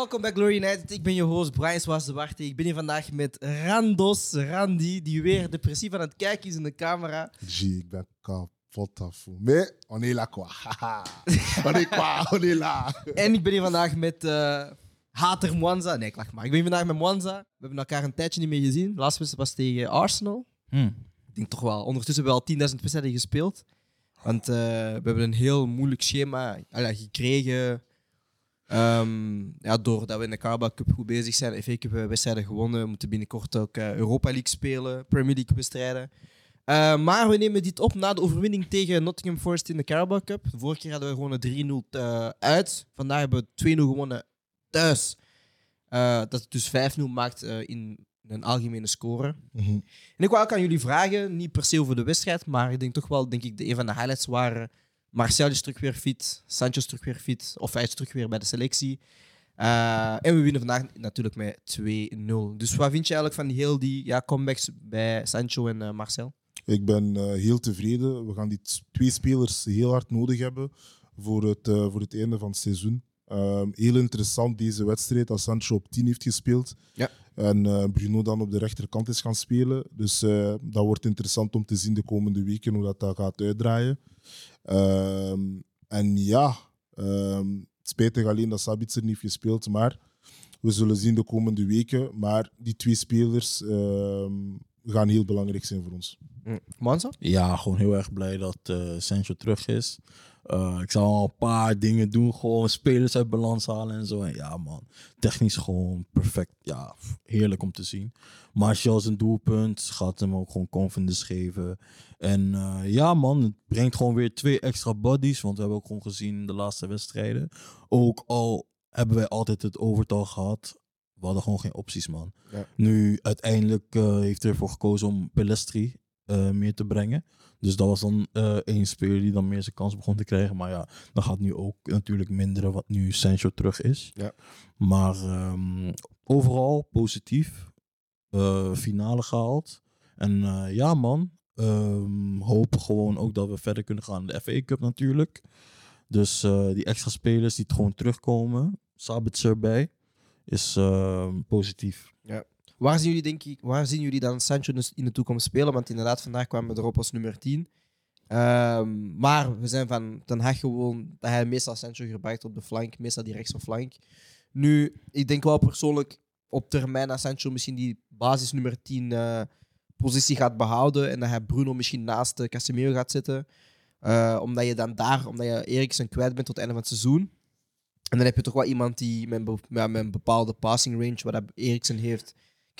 Welkom bij Glory United. Ik ben je host Brian Zwaarste Ik ben hier vandaag met Randos, Randy, die weer depressief aan het kijken is in de camera. G, ik ben kapot af. Mais on est là quoi. On est quoi, on est là. En ik ben hier vandaag met eh Hater Mwanza. Nee, ik lach maar. Ik ben hier vandaag met Mwanza. We hebben elkaar een tijdje niet meer gezien. De laatste wedstrijd was tegen Arsenal. Ik denk toch wel. Ondertussen hebben we al 10.000 wedstrijden gespeeld. Want eh, we hebben een heel moeilijk schema allee, gekregen. Ehm, ja, doordat we in de Carabao Cup goed bezig zijn. FA Cup wedstrijden gewonnen. We moeten binnenkort ook eh, Europa League spelen. Premier League wedstrijden. Eh, maar we nemen dit op na de overwinning tegen Nottingham Forest in de Carabao Cup. De vorige keer hadden we gewoon een 3-0 eh, uit. Vandaag hebben we 2-0 gewonnen thuis. Dat het dus 5-0 maakt in een algemene score. Mhm. En ik wou ook aan jullie vragen, niet per se over de wedstrijd, maar ik denk toch wel, denk ik, de, een van de highlights waren Marcel is terug weer fit, Sancho is terug weer fit, of hij is terug weer bij de selectie. Eh, en we winnen vandaag natuurlijk met 2-0. Dus wat vind je eigenlijk van heel die ja, comebacks bij Sancho en eh, Marcel? Ik ben eh, heel tevreden. We gaan die twee spelers heel hard nodig hebben voor het, voor het einde van het seizoen. Ehm, heel interessant deze wedstrijd als Sancho op 10 heeft gespeeld. Ja. En eh, Bruno dan op de rechterkant is gaan spelen. Dus eh, dat wordt interessant om te zien de komende weken hoe dat, dat gaat uitdraaien. Ehm, en ja, ehm, het spijtig alleen dat Sabitzer niet heeft gespeeld, maar we zullen zien de komende weken. Maar die twee spelers ehm, gaan heel belangrijk zijn voor ons. Mwanza? Ja, gewoon heel erg blij dat eh Sancho terug is. Eh, ik zal al een paar dingen doen, gewoon spelers uit balans halen en zo. En ja, man, technisch gewoon perfect. Ja, heerlijk om te zien. Martial zijn doelpunt gaat hem ook gewoon confidence geven. En eh, ja, man, het brengt gewoon weer twee extra bodies. Want we hebben ook gewoon gezien in de laatste wedstrijden. Ook al hebben wij altijd het overtal gehad. We hadden gewoon geen opties, man. Ja. Nu, uiteindelijk eh, heeft hij ervoor gekozen om Pelestri eh, meer te brengen. Dus dat was dan eh één speler die dan meer zijn kans begon te krijgen. Maar ja, dat gaat nu ook natuurlijk minderen wat nu Sancho terug is. Ja. Maar ehm, overal positief. Eh, finale gehaald. En ja man, ehm, hopen gewoon ook dat we verder kunnen gaan in de FA Cup natuurlijk. Dus die extra spelers die gewoon terugkomen, Sabitzer erbij, is ehm, positief. Waar zien jullie, denk ik, waar zien jullie dan Sancho dus in de toekomst spelen? Want inderdaad, vandaag kwamen we erop als nummer 10. Ehm, maar we zijn van Ten Hag gewoon dat hij meestal Sancho gebruikt op de flank, meestal die rechtse flank. Nu, ik denk wel persoonlijk op termijn dat Sancho misschien die basis nummer 10 eh, positie gaat behouden en dat hij Bruno misschien naast eh, Casemiro gaat zetten. Eh, omdat je dan daar, omdat je Eriksen kwijt bent tot het einde van het seizoen. En dan heb je toch wel iemand die met met een bepaalde passing range, wat Eriksen heeft,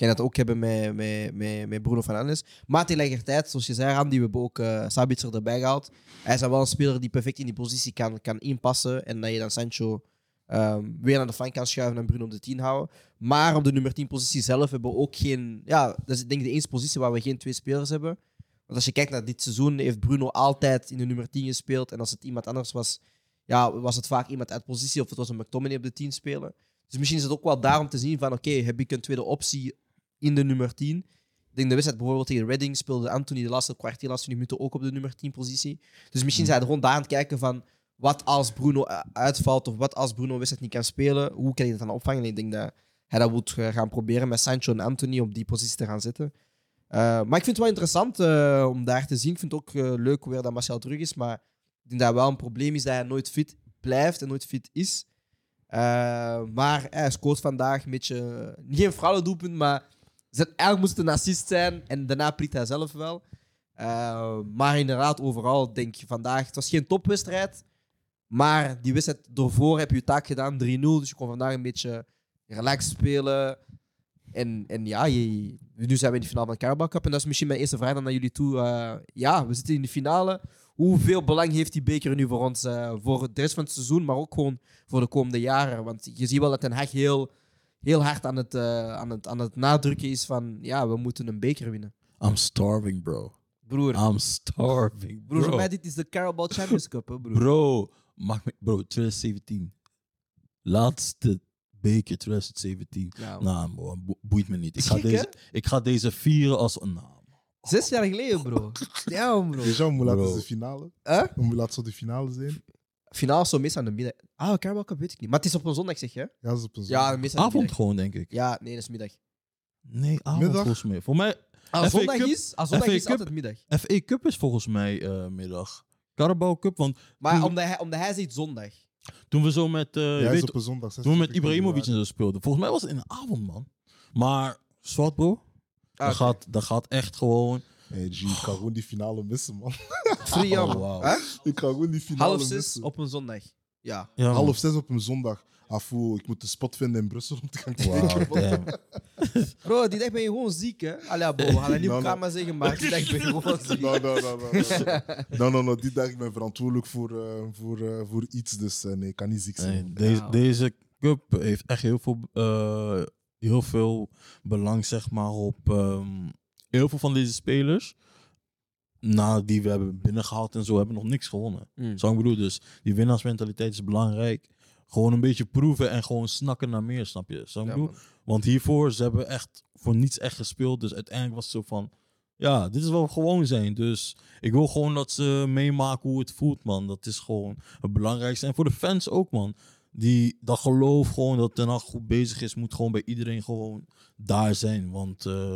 kan dat ook hebben met, met, met, met Bruno Fernandes. Maar tegelijkertijd, zoals je zei, Randy, we hebben ook uh, Sabitzer erbij gehaald. Hij is wel een speler die perfect in die positie kan, kan inpassen. En dat je dan Sancho ehm, weer naar de flank kan schuiven en Bruno op de 10 houden. Maar op de nummer 10 positie zelf hebben we ook geen... Ja, dat is denk ik de enige positie waar we geen twee spelers hebben. Want als je kijkt naar dit seizoen, heeft Bruno altijd in de nummer 10 gespeeld. En als het iemand anders was, ja, was het vaak iemand uit positie of het was een McTominay op de 10 spelen. Dus misschien is het ook wel daarom te zien van, oké, heb ik een tweede optie in de nummer 10? Ik denk de wedstrijd bijvoorbeeld tegen Reading speelde Anthony de laatste kwartier, laatste 20 minuten ook op de nummer 10 positie. Dus misschien zijn ze gewoon daar aan het kijken van, wat als Bruno eh, uitvalt of wat als Bruno een wedstrijd niet kan spelen, hoe kan hij dat dan opvangen? En ik denk dat hij dat moet eh, gaan proberen met Sancho en Anthony op die positie te gaan zitten. Eh, maar ik vind het wel interessant om daar te zien. Ik vind het ook eh, leuk weer dat Marcel terug is. Maar ik denk dat wel een probleem is dat hij nooit fit blijft en nooit fit is. Maar hij scoort vandaag een beetje... Geen vrouwendoelpunt, maar ze- eigenlijk moest het een assist zijn. En daarna prikt hij zelf wel. Eh, maar inderdaad, overal denk je vandaag... Het was geen topwedstrijd. Maar die wedstrijd ervoor heb je je taak gedaan. 3-0. Dus je kon vandaag een beetje relaxed spelen. En, en ja, nu zijn we in de finale van de Carabao Cup. En dat is misschien mijn eerste vraag dan naar jullie toe. Eh, ja, we zitten in de finale. Hoeveel belang heeft die beker nu voor ons? eh, voor de rest van het seizoen, maar ook gewoon voor de komende jaren. Want je ziet wel dat Ten Hag heel, heel hard aan het, eh, aan, het, aan het nadrukken is van... Ja, we moeten een beker winnen. I'm starving, bro. Broer, I'm starving, broer, bro. voor mij dit is de Carabao Champions Cup, hè, broer. Bro, mag me, bro, 2017. Laatste beker 2017. Ja, man. Nou, boeit me niet. Ik ga, hè? deze, ik ga deze vieren als een naam. Zes jaar geleden, bro. Ja, bro. Déjà, hoe laat is de finale? Huh? Hoe laat zou de finale zijn? Finaal zo meestal aan de middag. Ah, Carabao Cup weet ik niet. Maar het is op een zondag, zeg je? hè? Ja, dat is op een Ja, zondag. meestal aan de Avond middag. gewoon, denk ik. Ja, nee, dat is middag. Nee, avond Middag? volgens mij. Voor mij, Als FA zondag Cup- is, als zondag FA is Cup- altijd middag. FA Cup is volgens mij eh, middag. Carabao Cup, want Maar Toen- omdat hij, omdat hij zegt zondag. toen we zo met, eh, Ja, je hij weet, is op een zondag. toen we met 26 Ibrahimovic en zo speelden. Volgens mij was het in de avond, man. Maar, zwart bro, Ah, dat, oké. gaat, dat gaat echt gewoon... Hey, G, ik ga gewoon die finale missen, man. Free. Oh. Hè? Ik ga gewoon die finale Half zes missen. op een zondag. Ja. Half zes op een zondag. Afoe, ik moet de spot vinden in Brussel om te gaan kijken. Bro, die dag ben je gewoon ziek, hè? Allee, bro, we gaan niet Nou, op nou. camera zeggen, maar die dag ben je gewoon ziek. No, no, no, no, no. no, no, no. Die dag ik ben verantwoordelijk voor, eh, voor, eh, voor iets, dus eh, nee, ik kan niet ziek zijn. Nee, deze, Ja. deze cup heeft echt heel veel, eh, heel veel belang, zeg maar, op ehm, heel veel van deze spelers. Nou, die we hebben binnengehaald en zo, hebben nog niks gewonnen. Mm. Zo ik bedoel, dus die winnaarsmentaliteit is belangrijk. Gewoon een beetje proeven en gewoon snakken naar meer, snap je? Zo ik Ja, bedoel? man. Want hiervoor, ze hebben echt voor niets echt gespeeld. Dus uiteindelijk was het zo van, ja, dit is wat we gewoon zijn. Dus ik wil gewoon dat ze meemaken hoe het voelt, man. Dat is gewoon het belangrijkste. En voor de fans ook, man. Die, dat geloof gewoon dat Ten Hag goed bezig is, moet gewoon bij iedereen gewoon daar zijn. Want eh,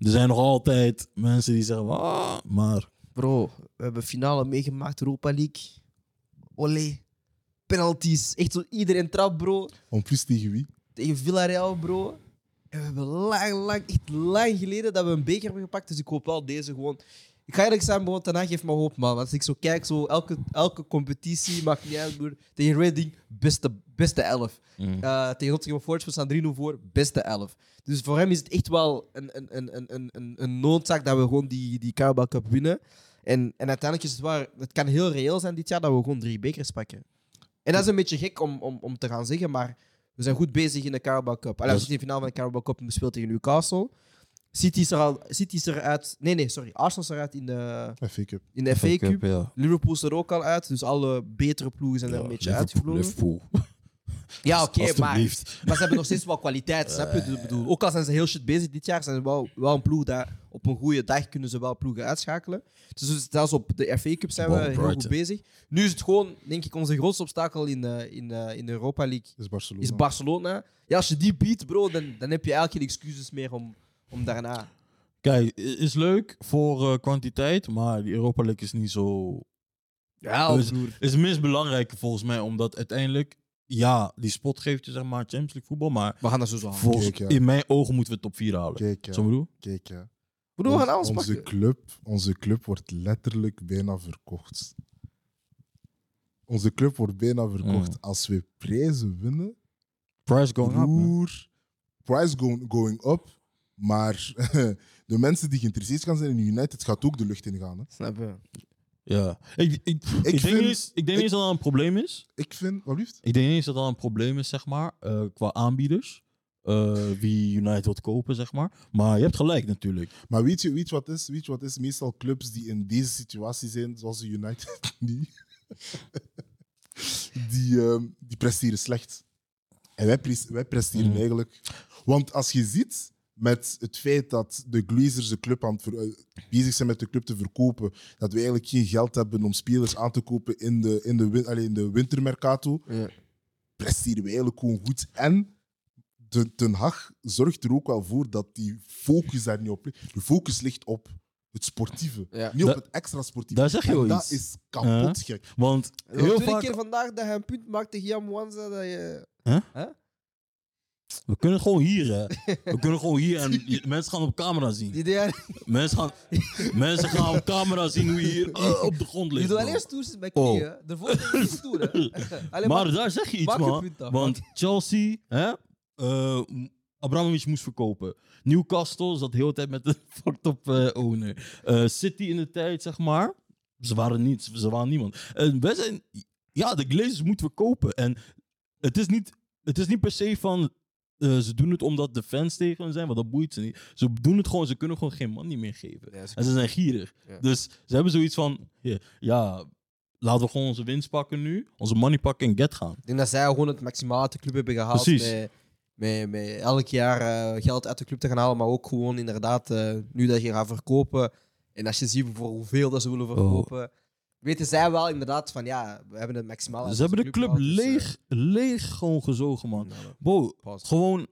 er zijn nog altijd mensen die zeggen, ah, maar Bro, we hebben finale meegemaakt, Europa League. Olé. Penalties. Echt zo iedereen trap, bro. Om plus tegen wie? Tegen Villarreal, bro. En we hebben lang, lang, echt lang geleden dat we een beker hebben gepakt. Dus ik hoop wel deze gewoon. Ik ga eerlijk zijn, bro. Daarna geeft me hoop, man. Want als ik zo kijk, zo elke, elke competitie, maakt niet uit, broer. Tegen Reading, beste, beste elf. mm, Eh, tegen Nottingham Forest we staan 3-0 voor, beste 11. Dus voor hem is het echt wel een, een, een, een- een, een, noodzaak dat we gewoon die, die Carabao Cup winnen. En, en uiteindelijk is het waar, het kan heel reëel zijn dit jaar dat we gewoon drie bekers pakken. En dat is een beetje gek om, om, om te gaan zeggen, maar we zijn goed bezig in de Carabao Cup. Allee, we Dat is- zitten in de finale van de Carabao Cup en we spelen tegen Newcastle. City is, er al, City is eruit. Nee, nee, sorry. Arsenal is eruit in de, FA Cup. in de FA Cup. ja. Liverpool is er ook al uit. Dus alle betere ploegen zijn er een beetje uitgevlogen. Liverpool. Ja, oké, maar, maar ze hebben nog steeds wel kwaliteit, snap je? Dus ik bedoel, ook al zijn ze heel shit bezig dit jaar, zijn ze wel, wel een ploeg dat op een goede dag kunnen ze wel ploegen uitschakelen. Dus zelfs op de FA Cup zijn we heel goed bezig. Nu is het gewoon, denk ik, onze grootste obstakel in, eh, in, eh, in de Europa League is Barcelona. is Barcelona. Ja, als je die biedt, bro, dan, dan heb je eigenlijk geen excuses meer om, om daarna... Kijk, is leuk voor eh, kwantiteit, maar die Europa League is niet zo Ja, Dus- is het minst belangrijke volgens mij, omdat uiteindelijk, ja, die spot geeft je zeg maar Champions League voetbal, maar We gaan dat volgens, Kijk, ja. in mijn ogen moeten we top 4 halen. Kijk, ja. Zo bedoel? Kijk, ja. Broer, we gaan alles onze, pakken. club, onze club wordt letterlijk bijna verkocht. Onze club wordt bijna verkocht. Mm. Als we prijzen winnen, Price going up. man. price going, going up. Maar de mensen die geïnteresseerd gaan zijn in United gaat ook de lucht in gaan. Hè. Snap je? Ja. Ik, ik, ik, denk vind- niet eens, ik denk niet eens dat dat een probleem is. Ik vind, wat liefst? Ik denk niet eens dat dat een probleem is, zeg maar, eh, qua aanbieders. eh, wie United wilt kopen, zeg maar. Maar je hebt gelijk natuurlijk. Maar weet je, weet je wat is? Weet je wat is? Meestal clubs die in deze situatie zijn, zoals de United niet, die, ehm, die presteren slecht. En wij, wij presteren Mm. eigenlijk. Want als je ziet met het feit dat de Glazers de club aan het eh, bezig zijn met de club te verkopen, dat we eigenlijk geen geld hebben om spelers aan te kopen in de, in de, win- allee, in de wintermercato, Ja. presteren we eigenlijk gewoon goed. En de, Ten Hag zorgt er ook wel voor dat die focus daar niet op ligt. De focus ligt op het sportieve, Ja. niet op het extra sportieve. daar zeg je dat is kapot gek. Want De heel tweede vaak... keer vandaag dat hij een punt maakt tegen Jan Wanza, dat je... We kunnen het gewoon hier, hè. We kunnen gewoon hier en je- mensen gaan op camera zien. Mensen gaan, mensen gaan op camera zien hoe je hier eh, op de grond ligt. doet alleen stoers met Oh. knieën. De volgende is stoer, hè. Alleen Maar daar zeg je iets, maak je man. punt af, Want Chelsea, hè, eh, Abramovich moest verkopen. Newcastle zat de hele tijd met een fucked up eh, owner. Eh, City in de tijd, zeg maar. Ze waren niets, ze waren niemand. En wij zijn, ja, de Glazers moeten we kopen. En het is niet, het is niet per se van eh, ze doen het omdat de fans tegen hen zijn, want dat boeit ze niet. Ze doen het gewoon, ze kunnen gewoon geen money meer geven. Ja, ze En ze zijn gierig. Ja. Dus ze hebben zoiets van, ja, ja, laten we gewoon onze winst pakken nu, onze money pakken en get gaan. Ik denk dat zij gewoon het maximale uit de club hebben gehaald. Precies. Met, met, met elk jaar eh, geld uit de club te gaan halen, maar ook gewoon inderdaad, eh, nu dat je gaat verkopen. En als je ziet voor hoeveel dat ze willen verkopen, weten zij wel inderdaad van ja, we hebben het maximale. uit Ze hebben de onze club gehaald, dus, eh, leeg, leeg gewoon gezogen, man. nou, Bro, pause. gewoon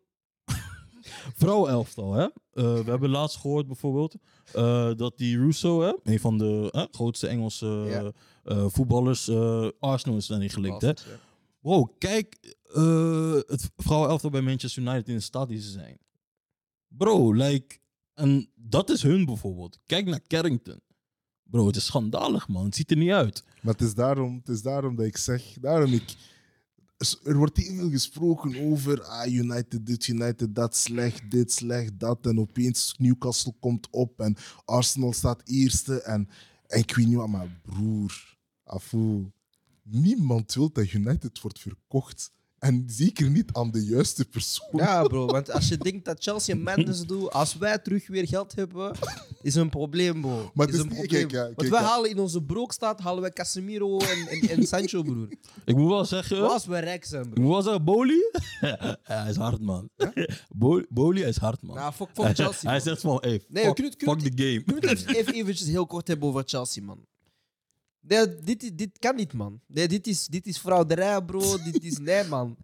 vrouwenelftal, hè? Eh, we hebben laatst gehoord bijvoorbeeld eh, dat die Russo, hè, een van de grootste Engelse Ja. eh, voetballers, eh, Arsenal is daarin gelinkt, hè? pause, ja. Bro, kijk eh, het vrouwenelftal bij Manchester United in de stad die ze zijn. Bro, like, en dat is hun bijvoorbeeld. Kijk naar Carrington. Bro, het is schandalig, man. Het ziet er niet uit. Maar het is, daarom, het is daarom dat ik zeg, daarom ik, er wordt heel veel gesproken over ah, United dit, United dat, slecht dit, slecht dat. En opeens Newcastle komt op en Arsenal staat eerste. En, en ik weet niet wat, maar broer, afoe, niemand wil dat United wordt verkocht. En zeker niet aan de juiste persoon. Ja, bro, want als je denkt dat Chelsea en Mendes doen, als wij terug weer geld hebben, is een probleem, bro. Maar het is is een niet- probleem. kijk, ja, Want kijk, wij ja. halen in onze broekstaat halen wij Casemiro en, en, en Sancho, broer. Ik moet wel zeggen... Als we rijk zijn, Ik bro. moet wel zeggen, Boli, ja, hij is hard, man. Bo- Boli hij is hard, man. Nou, fuck, fuck Chelsea. hij zegt van, hey, Nee, fuck, het- fuck the game. Kunnen we het even, eventjes heel kort hebben over Chelsea, man? Nee, dit, is- dit kan niet, man. Nee, dit is, dit is frauderij, bro. dit is... Nee, man.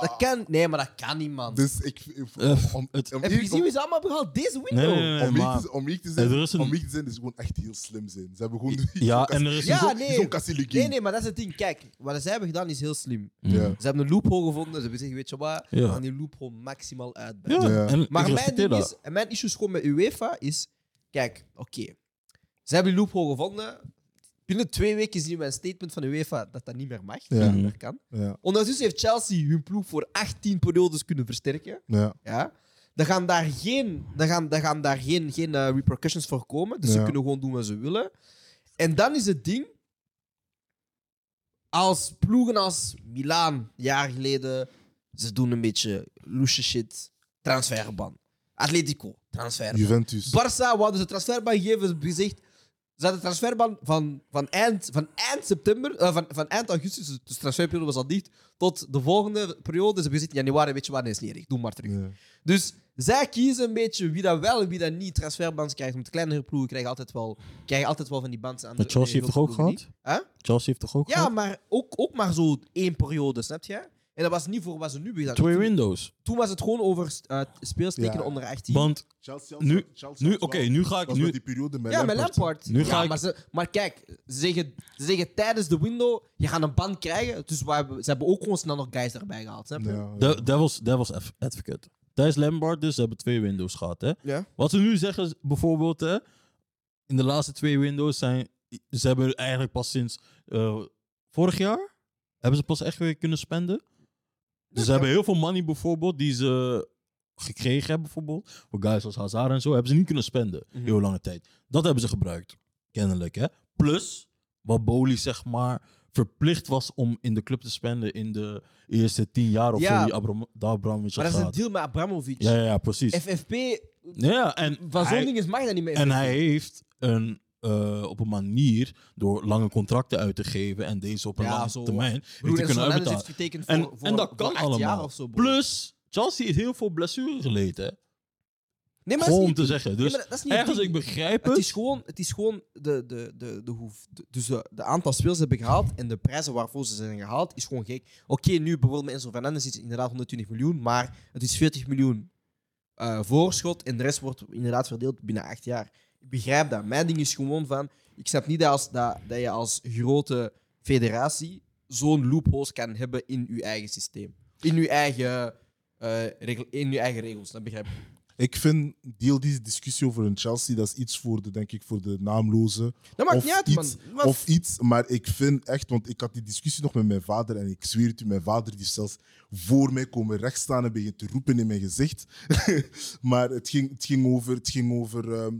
Dat kan... Nee, maar dat kan niet, man. Dus ik... ik- Eh, om, het- om, Heb je gezien wie ze allemaal hebben gehaald? Deze window. Nee, nee, nee, nee, om, maar- te, om eerlijk te Er zijn, is een- om eerlijk te zijn, is gewoon echt heel slim zijn. Ze hebben gewoon... Ja, en er is Ja, zo'n- nee. Zo'n. Nee, nee, maar dat is het ding. Kijk, wat ze hebben gedaan is heel slim. Ja. Ze hebben een loophole gevonden. Ze hebben gezegd, weet je wat, we Ja. gaan die loophole maximaal uitbreiden. Ja, Ja. en Maar ik mijn respecteer ding dat. is, en mijn issue is gewoon met UEFA is, kijk, oké. Ze hebben die loophole gevonden. Binnen twee weken zien we een statement van de UEFA dat dat niet meer mag, Ja. dat niet meer kan. Ja, Ondertussen heeft Chelsea hun ploeg voor 18 periodes kunnen versterken. ja. Ja. Dan gaan daar geen, dan gaan, dan gaan daar geen, geen eh, repercussions voor komen. Dus ze kunnen gewoon doen wat ze willen. En dan is het ding. Als ploegen als Milaan, een jaar geleden, ze doen een beetje loesje shit. Transferban. Atletico, transferban. Juventus. Barça wouden ze transferban geven. Ze hebben gezegd. Ze hadden transferban van, van, eind, van eind september, eh, van, van eind augustus, dus de transferperiode was al dicht, tot de volgende periode. Ze hebben gezegd, in januari, weet je wat, nee, is niet erg, doe maar terug. Ja. Dus zij kiezen een beetje wie dat wel en wie dat niet transferbands krijgt. Want kleinere ploegen krijgen altijd wel, krijgen altijd wel van die bands aan. Maar Chelsea heeft toch ook gehad? Huh? Chelsea heeft toch ook Ja, gehad? maar ook, ook maar zo één periode, snap je? En dat was niet voor wat ze nu beginnen. Twee windows. toen was het gewoon over uh, speels tekenen Ja. onder 18. Want Chelsea, Nu- Chelsea nu, was oké, nu ga ik... was Nu, die periode met ja, met Lampard. Nu ja, ga ik- maar, ze, maar kijk, ze zeggen, ze zeggen tijdens de window, je gaat een band krijgen. Dus ze hebben ook gewoon snel nog guys erbij gehaald. Snap je? Ja. de, Devils, Devils Adv- Advocate. Thijs Lampard dus, ze hebben twee windows gehad, hè. Ja. Wat ze nu zeggen, bijvoorbeeld, hè, in de laatste twee windows zijn, ze hebben eigenlijk pas sinds eh, vorig jaar, hebben ze pas echt weer kunnen spenden. Dus ze hebben heel veel money bijvoorbeeld, die ze gekregen hebben bijvoorbeeld, voor guys als Hazard en zo, hebben ze niet kunnen spenden, Mhm. heel lange tijd. Dat hebben ze gebruikt, kennelijk, hè. Plus, wat Boli zeg maar verplicht was om in de club te spenden in de eerste tien jaar of Ja. zo, die Abram, dat Abramovich Maar dat is een deal met Abramovic. Ja, ja, ja, precies. FFP, Ja, en van zo'n hij- ding is mag dat niet meer. en hij heeft een, eh, op een manier door lange contracten uit te geven en deze op een Ja, lange zo. termijn Broer, hij en kunnen uitbetalen. heeft getekend voor, En, voor, en dat voor kan allemaal. jaar of zo. Plus, Chelsea heeft heel veel blessures geleden. nee, maar Gewoon te zeggen. Dus Nee, dat ergens, ik begrijp Het het. is gewoon, het is gewoon de, de, de, de, hoef, de, dus de, de aantal speels hebben gehaald en de prijzen waarvoor ze zijn gehaald is gewoon gek. Oké, nu bijvoorbeeld met Enzo Fernandez is inderdaad 120 miljoen, maar het is 40 miljoen eh, voorschot en de rest wordt inderdaad verdeeld binnen acht jaar. Ik begrijp dat. Mijn ding is gewoon van, ik snap niet dat, als, dat, dat je als grote federatie zo'n loopholes kan hebben in je eigen systeem. In je eigen, eh, regel, in je eigen regels, dat begrijp ik. Ik vind deel die discussie over een Chelsea, dat is iets voor de, denk ik, voor de naamloze. Dat maakt of, niet uit, iets, man. Wat- of iets, maar ik vind echt, want ik had die discussie nog met mijn vader en ik zweer het u, mijn vader die zelfs voor mij komen rechtstaan en begint te roepen in mijn gezicht. maar het ging, het ging over, het ging over ehm,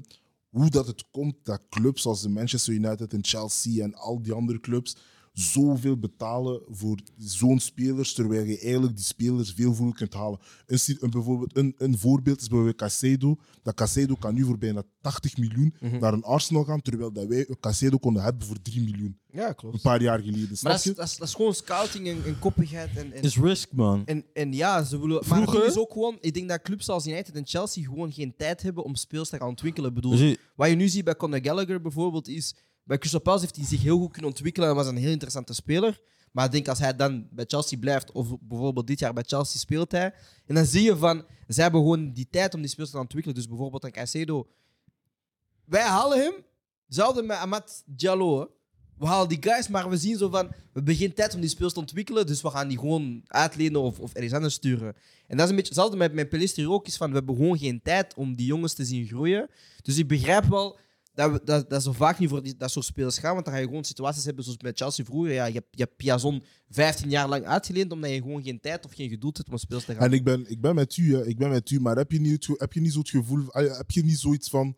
hoe dat het komt dat clubs als de Manchester United en Chelsea en al die andere clubs zoveel betalen voor zo'n spelers, terwijl je eigenlijk die spelers veel voordeel kunt halen. Een, een, bijvoorbeeld, een, een voorbeeld is bijvoorbeeld Casado. Dat Casado kan nu voor bijna 80 miljoen Mhm. naar een Arsenal gaan, terwijl dat wij een Casado konden hebben voor 3 miljoen. Ja, Een klopt. paar jaar geleden. Maar Snap dat je? is, dat, is, dat is gewoon scouting en, en koppigheid. En, en, Is risk, man. en, en ja, ze willen. Maar Vroeger- het is ook gewoon. Ik denk dat clubs als United en Chelsea gewoon geen tijd hebben om speels te gaan ontwikkelen. Ik bedoel, Dus je- Wat je nu ziet bij Conor Gallagher bijvoorbeeld is... Bij Crystal Palace heeft hij zich heel goed kunnen ontwikkelen en was een heel interessante speler. Maar ik denk als hij dan bij Chelsea blijft, of bijvoorbeeld dit jaar bij Chelsea speelt hij, en dan zie je van, ze hebben gewoon die tijd om die spelers te ontwikkelen. Dus bijvoorbeeld een Caicedo. Wij halen hem, hetzelfde met Amat Diallo. We halen die guys, maar we zien zo van, we hebben geen tijd om die spelers te ontwikkelen, dus we gaan die gewoon uitlenen of, of ergens anders sturen. En dat is een beetje hetzelfde met, met Pelistri ook, is van, we hebben gewoon geen tijd om die jongens te zien groeien. Dus ik begrijp wel dat, we, dat, dat zo vaak niet voor die, dat soort spelers gaan. Want dan ga je gewoon situaties hebben zoals met Chelsea vroeger. Ja, je, hebt, je hebt Piazon 15 jaar lang uitgeleend omdat je gewoon geen tijd of geen geduld hebt om spelers te gaan. En ik ben, ik ben met u, hè. ik ben met u, maar heb je niet, heb je niet zo het gevoel, ah, heb je niet zoiets van,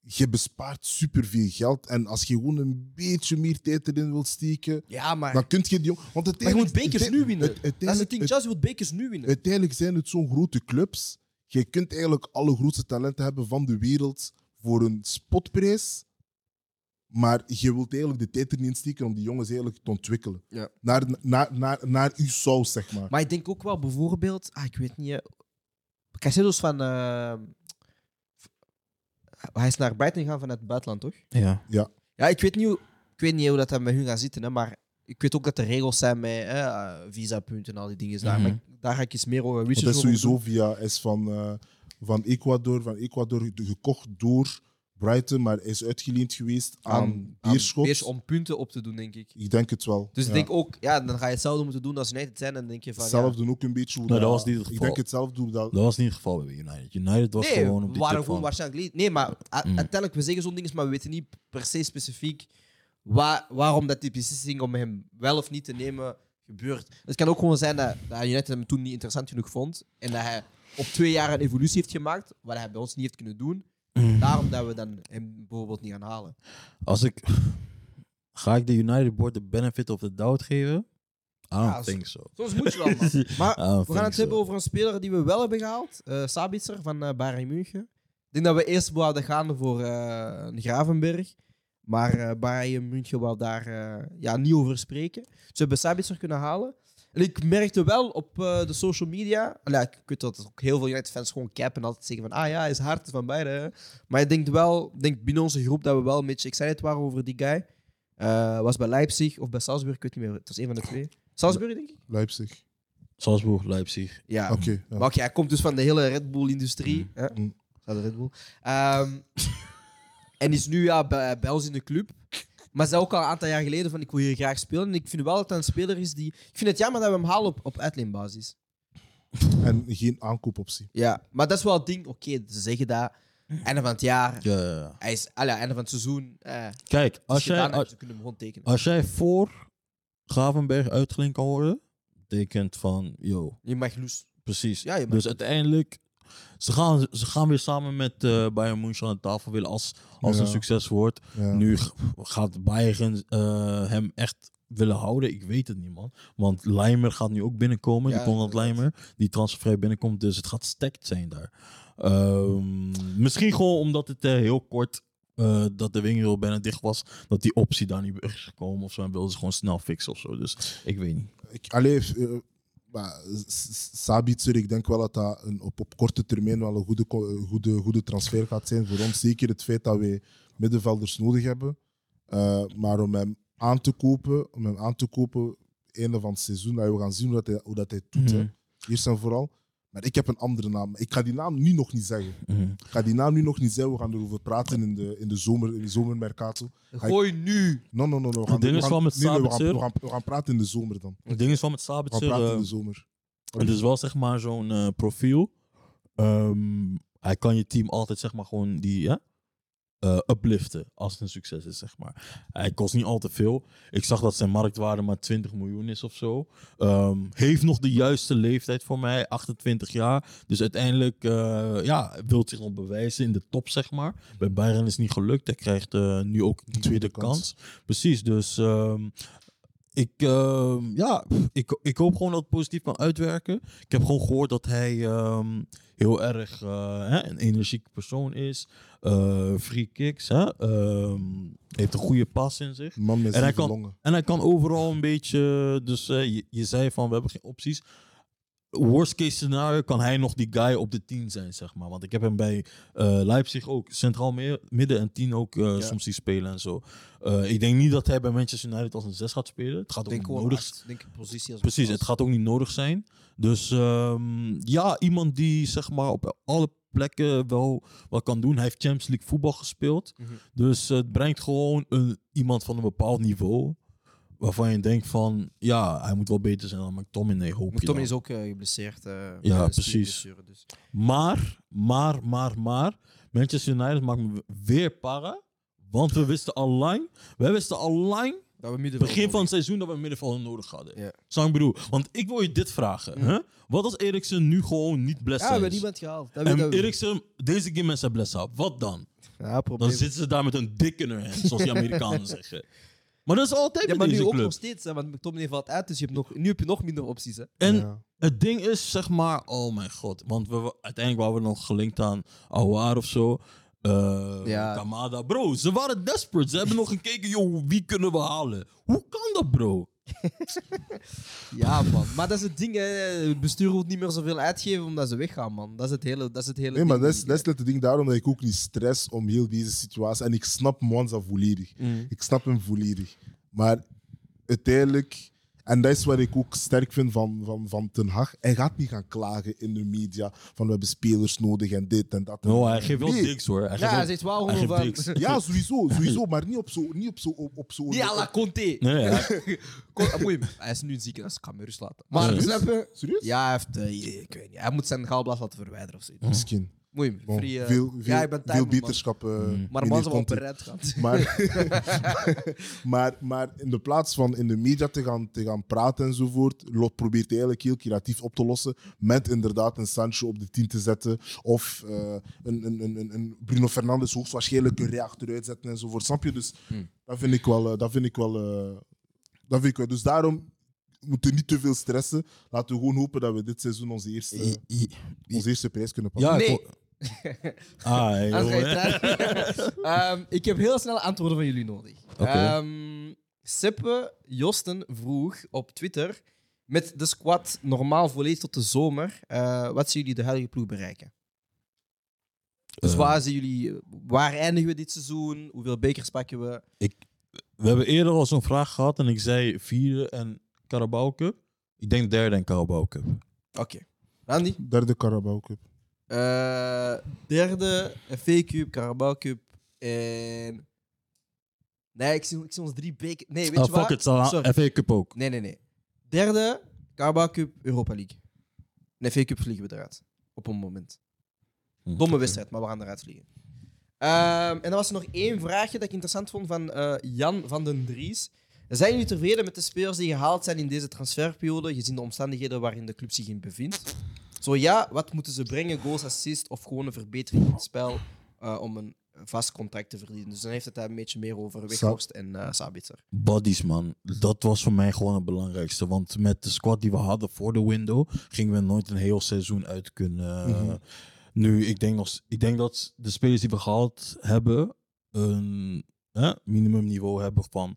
je bespaart superveel geld en als je gewoon een beetje meer tijd erin wilt steken, Ja, maar, dan kun je die jong... Want maar je moet bekers nu winnen. Dat is het ding. Chelsea wil bekers nu winnen. uiteindelijk zijn het zo'n grote clubs. Je kunt eigenlijk alle grootste talenten hebben van de wereld voor een spotprijs. Maar je wilt eigenlijk de tijd erin insteken om die jongens eigenlijk te ontwikkelen. Ja. Naar, naar, naar, naar uw saus, zeg maar. Maar ik denk ook wel bijvoorbeeld, ah, ik weet niet. eh, Caicedo is van. eh, hij is naar Brighton gegaan vanuit het buitenland, toch? Ja. Ja, ik weet niet hoe, ik weet niet hoe dat dan met hun gaat zitten, hè, maar ik weet ook dat er regels zijn met hè, eh, visapunten en al die dingen. Daar, Mhm. maar ik- daar ga ik eens meer over dat is over doen. sowieso via is van, eh, van Ecuador, van Ecuador gekocht door Brighton, maar hij is uitgeleend geweest aan, aan Beerschot. Beers om punten op te doen, denk ik. Ik denk het wel. Dus ja. ik denk ook, ja, dan ga je hetzelfde moeten doen als United zijn. En dan denk je van. Hetzelfde ook een beetje. Hoe Nee, dat was niet het Ik denk hetzelfde hoe dat... Dat was niet het geval bij United. United was nee, gewoon op die waren gewoon waarschijnlijk. Nee, maar Mm. uiteindelijk, we zeggen zo'n dingen, maar we weten niet per se specifiek wa- waarom dat die beslissing om hem wel of niet te nemen gebeurt. Het kan ook gewoon zijn dat, dat United hem toen niet interessant genoeg vond. En dat hij op twee jaar een evolutie heeft gemaakt, wat hij bij ons niet heeft kunnen doen. Mm. Daarom dat we dan hem bijvoorbeeld niet gaan halen. Als ik... Ga ik de United Board de benefit of the doubt geven? I don't Ja, think so. Soms moet je wel, man. Maar we gaan het so. hebben over een speler die we wel hebben gehaald. eh Sabitzer van eh Bayern München. Ik denk dat we eerst wouden gaan voor een Gravenberg. Maar Bayern München wou daar ja, niet over spreken. Dus we hebben Sabitzer kunnen halen. En ik merkte wel op eh, de social media... Allee, ik weet dat ook heel veel United-fans gewoon cappen en altijd zeggen van... Ah ja, hij is hard van beide. hè." Maar ik denk wel, ik denk binnen onze groep dat we wel een beetje excited waren over die guy. Eh, was bij Leipzig of bij Salzburg, ik weet niet meer. Het was een van de twee. Salzburg, denk ik? Leipzig. Salzburg, Leipzig. Ja. Oké. ja. Maar oké, hij komt dus van de hele Red Bull-industrie. Mm. Mm. De Red Bull. Ehm, en is nu ja, bij, bij ons in de club. Maar zei ook al een aantal jaar geleden van ik wil hier graag spelen. En ik vind wel dat hij een speler is die... Ik vind het jammer dat we hem halen op, op uitleenbasis. En geen aankoopoptie. Ja, maar dat is wel het ding. Oké, ze zeggen dat. Einde van het jaar. Ja, ja, ja. Hij is... Allee, einde van het seizoen. Eh, Kijk, als jij, gedaan hebt, als, ze kunnen hem gewoon tekenen. als jij voor Gravenberg uitgeleend kan worden, betekent van, yo, Je mag loes. precies. Ja, je mag dus uiteindelijk, ze gaan, ze gaan weer samen met eh Bayern München aan de tafel willen als, als Ja. een succes wordt. Ja. Nu gaat Bayern eh, hem echt willen houden. Ik weet het niet, man. Want Leimer gaat nu ook binnenkomen. Die komt inderdaad. Leimer. Die transfervrij binnenkomt. Dus het gaat stacked zijn daar. Ehm, misschien gewoon omdat het eh, heel kort... eh, dat de winkel bijna dicht was. Dat die optie daar niet is gekomen of zo. En wilden ze gewoon snel fixen of zo. Dus ik weet niet. Ik, maar Sabitzer, ik denk wel dat dat een, op, op korte termijn wel een goede, goede, goede transfer gaat zijn voor ons. Zeker het feit dat wij middenvelders nodig hebben. Eh, maar om hem aan te kopen, om hem aan te kopen, einde van het seizoen, dat we gaan zien hoe dat hij, hoe dat hij het doet. hè. Mhm. Eerst en vooral. Maar ik heb een andere naam. Ik ga die naam nu nog niet zeggen. Mhm. Ik ga die naam nu nog niet zeggen. We gaan erover praten in de, in de, zomer, in de zomermercato. Gooi nu. No, no, no. no. We gaan, ding we is gaan- wel met nee, nee, we, gaan, Sabitzer- we, gaan, we gaan praten in de zomer dan. Het ding is wel met We gaan Sabitzer... praten in eh, de zomer. Het is wel zeg maar zo'n eh, profiel. Ehm, hij kan je team altijd zeg maar gewoon die? Eh, upliften als het een succes is, zeg maar. Hij kost niet al te veel. Ik zag dat zijn marktwaarde maar 20 miljoen is of zo. Ehm, heeft nog de juiste leeftijd voor mij, 28 jaar. Dus uiteindelijk eh, ja, wil zich nog bewijzen in de top, zeg maar. Bij Bayern is het niet gelukt. Hij krijgt eh, nu ook een tweede kans. kans. Precies, dus ehm, ik, ehm, ja, ik, ik hoop gewoon dat het positief kan uitwerken. Ik heb gewoon gehoord dat hij heel erg eh, hè, een energieke persoon is. Eh, free kicks, hè? ehm, heeft een goede pas in zich. Een man met En hij kan- longen. En hij kan overal een beetje. Dus eh, je, je zei van we hebben geen opties. Worst case scenario kan hij nog die guy op de 10 zijn, zeg maar. Want ik heb hem bij eh, Leipzig ook centraal midden en 10 ook eh, soms zien spelen en zo. Eh, ik denk niet dat hij bij Manchester United als een 6 gaat spelen. Het gaat ook Denk niet nodig als Precies, als- het gaat ook niet nodig zijn. Dus ehm, ja, iemand die zeg maar op alle plekken wel wat kan doen. Hij heeft Champions League voetbal gespeeld. Mhm. Dus het brengt gewoon een, iemand van een bepaald niveau. Waarvan je denkt van, ja, hij moet wel beter zijn dan McTominay, hoop je Tommy dan. is ook eh, geblesseerd. eh, Ja, precies. Dus. Maar, maar, maar, maar, Manchester United maakt me weer para. Want we wisten al lang, wij wisten al lang we middenveld begin van het seizoen dat we een middenvelder nodig hadden. Ja. Zou ik bedoel? Want ik wil je dit vragen. hè? Wat als Eriksen nu gewoon niet blessed Ja, we hebben niemand gehaald. Dat En Eriksen deze met zijn blessa, wat dan? Ja. Dan zitten ze daar met een dik in hun hand, zoals die Amerikanen zeggen. Maar dat is altijd ja, met maar nu ook club. nog steeds, hè, want McTominay valt uit, dus je hebt nog, nu heb je nog minder opties. Hè. En Ja. het ding is, zeg maar, oh mijn god. Want we, uiteindelijk waren we nog gelinkt aan Aouar of zo. Eh Ja. Kamada. Bro, ze waren desperate. Ze hebben nog gekeken, joh, wie kunnen we halen? Hoe kan dat, bro? Ja, man. Maar dat is het ding, hè. Het bestuur wil niet meer zoveel uitgeven omdat ze weggaan, man. Dat is het hele, dat is het hele Nee, maar dat is, dat is net het ding daarom dat ik ook niet stress om heel deze situatie. En ik snap Mwanza volledig. Mm. Ik snap hem volledig. Maar uiteindelijk, en dat is wat ik ook sterk vind van, van, van Ten Hag, hij gaat niet gaan klagen in de media van we hebben spelers nodig en dit en dat. en No, hij geeft wel Nee. diks, hoor. Hij Ja, hij zegt wel gewoon van... Ja, sowieso, sowieso, maar niet op zo'n niet op zo, op, op zo Niet à la Conte. Nee, hij- Kon- ah, hij is nu een ziekenhuis, ik ga hem rust laten. Maar Ja. je? Serieus? Ja, hij heeft... eh, ik weet niet. Hij moet zijn galblaas laten verwijderen of zoiets. Misschien. Bon, free, eh, veel veel, ja, ik ben veel man. beterschap. eh, Maar meneer man gaan. Maar, maar, maar in de plaats van in de media te gaan, te gaan praten enzovoort, Lot probeert hij eigenlijk heel creatief op te lossen met inderdaad een Sancho op de 10 te zetten of eh, een, een, een, een- een Bruno Fernandes hoogstwaarschijnlijk een reactor uitzetten enzovoort. Snap je? Dus Hmm. dat vind ik wel... eh, Dat vind ik wel, eh, dat vind ik wel. Dus daarom moeten we niet te veel stressen. Laten we gewoon hopen dat we dit seizoen onze eerste, onze eerste prijs kunnen pakken. Ja, ik Nee. wil- Ah, joh. Ehm, ik heb heel snel antwoorden van jullie nodig. Oké. Ehm, Seppe Josten vroeg op Twitter: met de squad normaal volledig tot de zomer, eh, wat zien jullie de huidige ploeg bereiken? Dus Eh. waar zien jullie, waar eindigen we dit seizoen? Hoeveel bekers pakken we? We hebben eerder al zo'n vraag gehad en ik zei vierde en Carabao Cup. Ik denk derde en Carabao Cup. Oké. Randy? Derde Carabao Cup. Eh, derde, FA Cup, Carabao Cup en... Nee, ik zie, ik zie ons drie bekers. Nee, weet Ah, je wat? fuck it, Salah. Sorry. FA Cup ook. Nee, nee, nee. Derde, Carabao Cup, Europa League. En FA Cup vliegen we eruit. Op een moment. Hm, Domme wedstrijd, maar we gaan eruit vliegen. Ehm, en dan was er nog één vraagje dat ik interessant vond van eh, Jan van den Dries. Zijn jullie tevreden met de spelers die gehaald zijn in deze transferperiode, gezien de omstandigheden waarin de club zich in bevindt? Zo ja, wat moeten ze brengen? Goals, assist of gewoon een verbetering in het spel eh, om een vast contract te verdienen? Dus dan heeft het daar een beetje meer over Weghorst en eh Sabitzer. Bodies, man. Dat was voor mij gewoon het belangrijkste. Want met de squad die we hadden voor de window, gingen we nooit een heel seizoen uit kunnen. Mhm. Nu, ik denk, nog, ik denk dat de spelers die we gehaald hebben, een hè, minimumniveau hebben van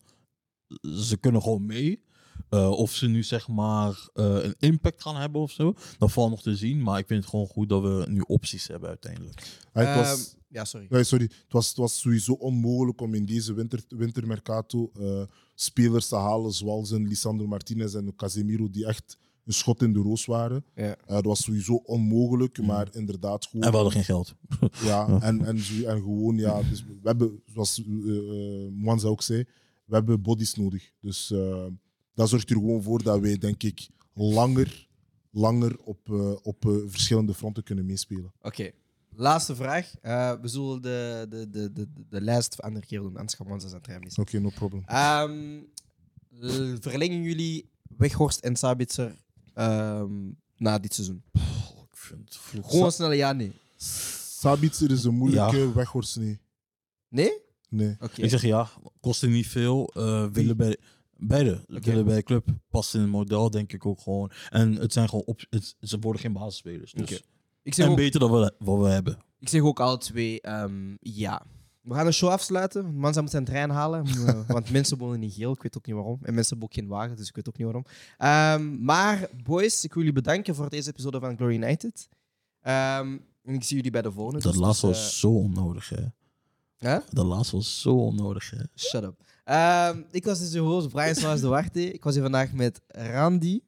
ze kunnen gewoon mee. Eh, of ze nu zeg maar eh, een impact gaan hebben of zo, dat valt nog te zien. Maar ik vind het gewoon goed dat we nu opties hebben uiteindelijk. Het was, Ehm, ja, sorry. Nee, sorry. Het was, het was sowieso onmogelijk om in deze winter, wintermercato eh, spelers te halen zoals een Lisandro Martinez en een Casemiro die echt een schot in de roos waren. Ja. Eh, dat was sowieso onmogelijk, maar inderdaad gewoon... En we hadden geen geld. Ja, en, en, gewoon, ja, dus we hebben, zoals eh eh, Mwanza ook zei, we hebben bodies nodig. Dus eh, dat zorgt er gewoon voor dat wij, denk ik, langer, langer op, eh, op eh, verschillende fronten kunnen meespelen. Oké. Laatste vraag. Eh, we zullen de, de, de, de, de lijst van andere keer doen. Anders gaan we ons aan het. Oké, no problem. Ehm, verlengen jullie Weghorst en Sabitzer ehm, na dit seizoen? Ik vind het vroeg. Gewoon een snelle ja, nee. Sabitzer is een moeilijke, Weghorst niet. Nee? Nee. Oké. Ik zeg ja, kostte niet veel. eh willen bij, beide. Willen bij de club. Past in het model, denk ik ook gewoon. En het zijn gewoon op, het, ze worden geen basisspelers. Dus. Oké. Ik, zeg En ook, beter dan we, wat we hebben. ik zeg ook alle twee ehm, ja. We gaan de show afsluiten. Manza moet zijn trein halen. eh, want mensen wonen in geel. Ik weet ook niet waarom. En mensen hebben ook geen wagen, dus ik weet ook niet waarom. Ehm, maar boys, ik wil jullie bedanken voor deze episode van Glory United. Ehm, en ik zie jullie bij de volgende. Dat Dus- laatste dus, was zo onnodig, hè. eh, hè? Dat laatste was zo onnodig, hè. Shut up. Ehm, ik was dus je host Brian Swaas de Warte. Ik was hier vandaag met Randy,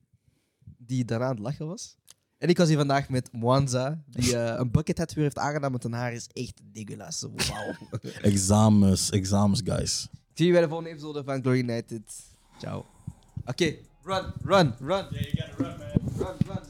die daarna aan het lachen was. En ik was hier vandaag met Mwanza, die eh, een bucket hat weer heeft aangedaan met een haar is echt diggelas. Wauw. Examens, examens, guys. Ik zie je bij de volgende episode van Glory United. Ciao. Oké, run, run, run. Yeah, you gotta run, man. Run, run.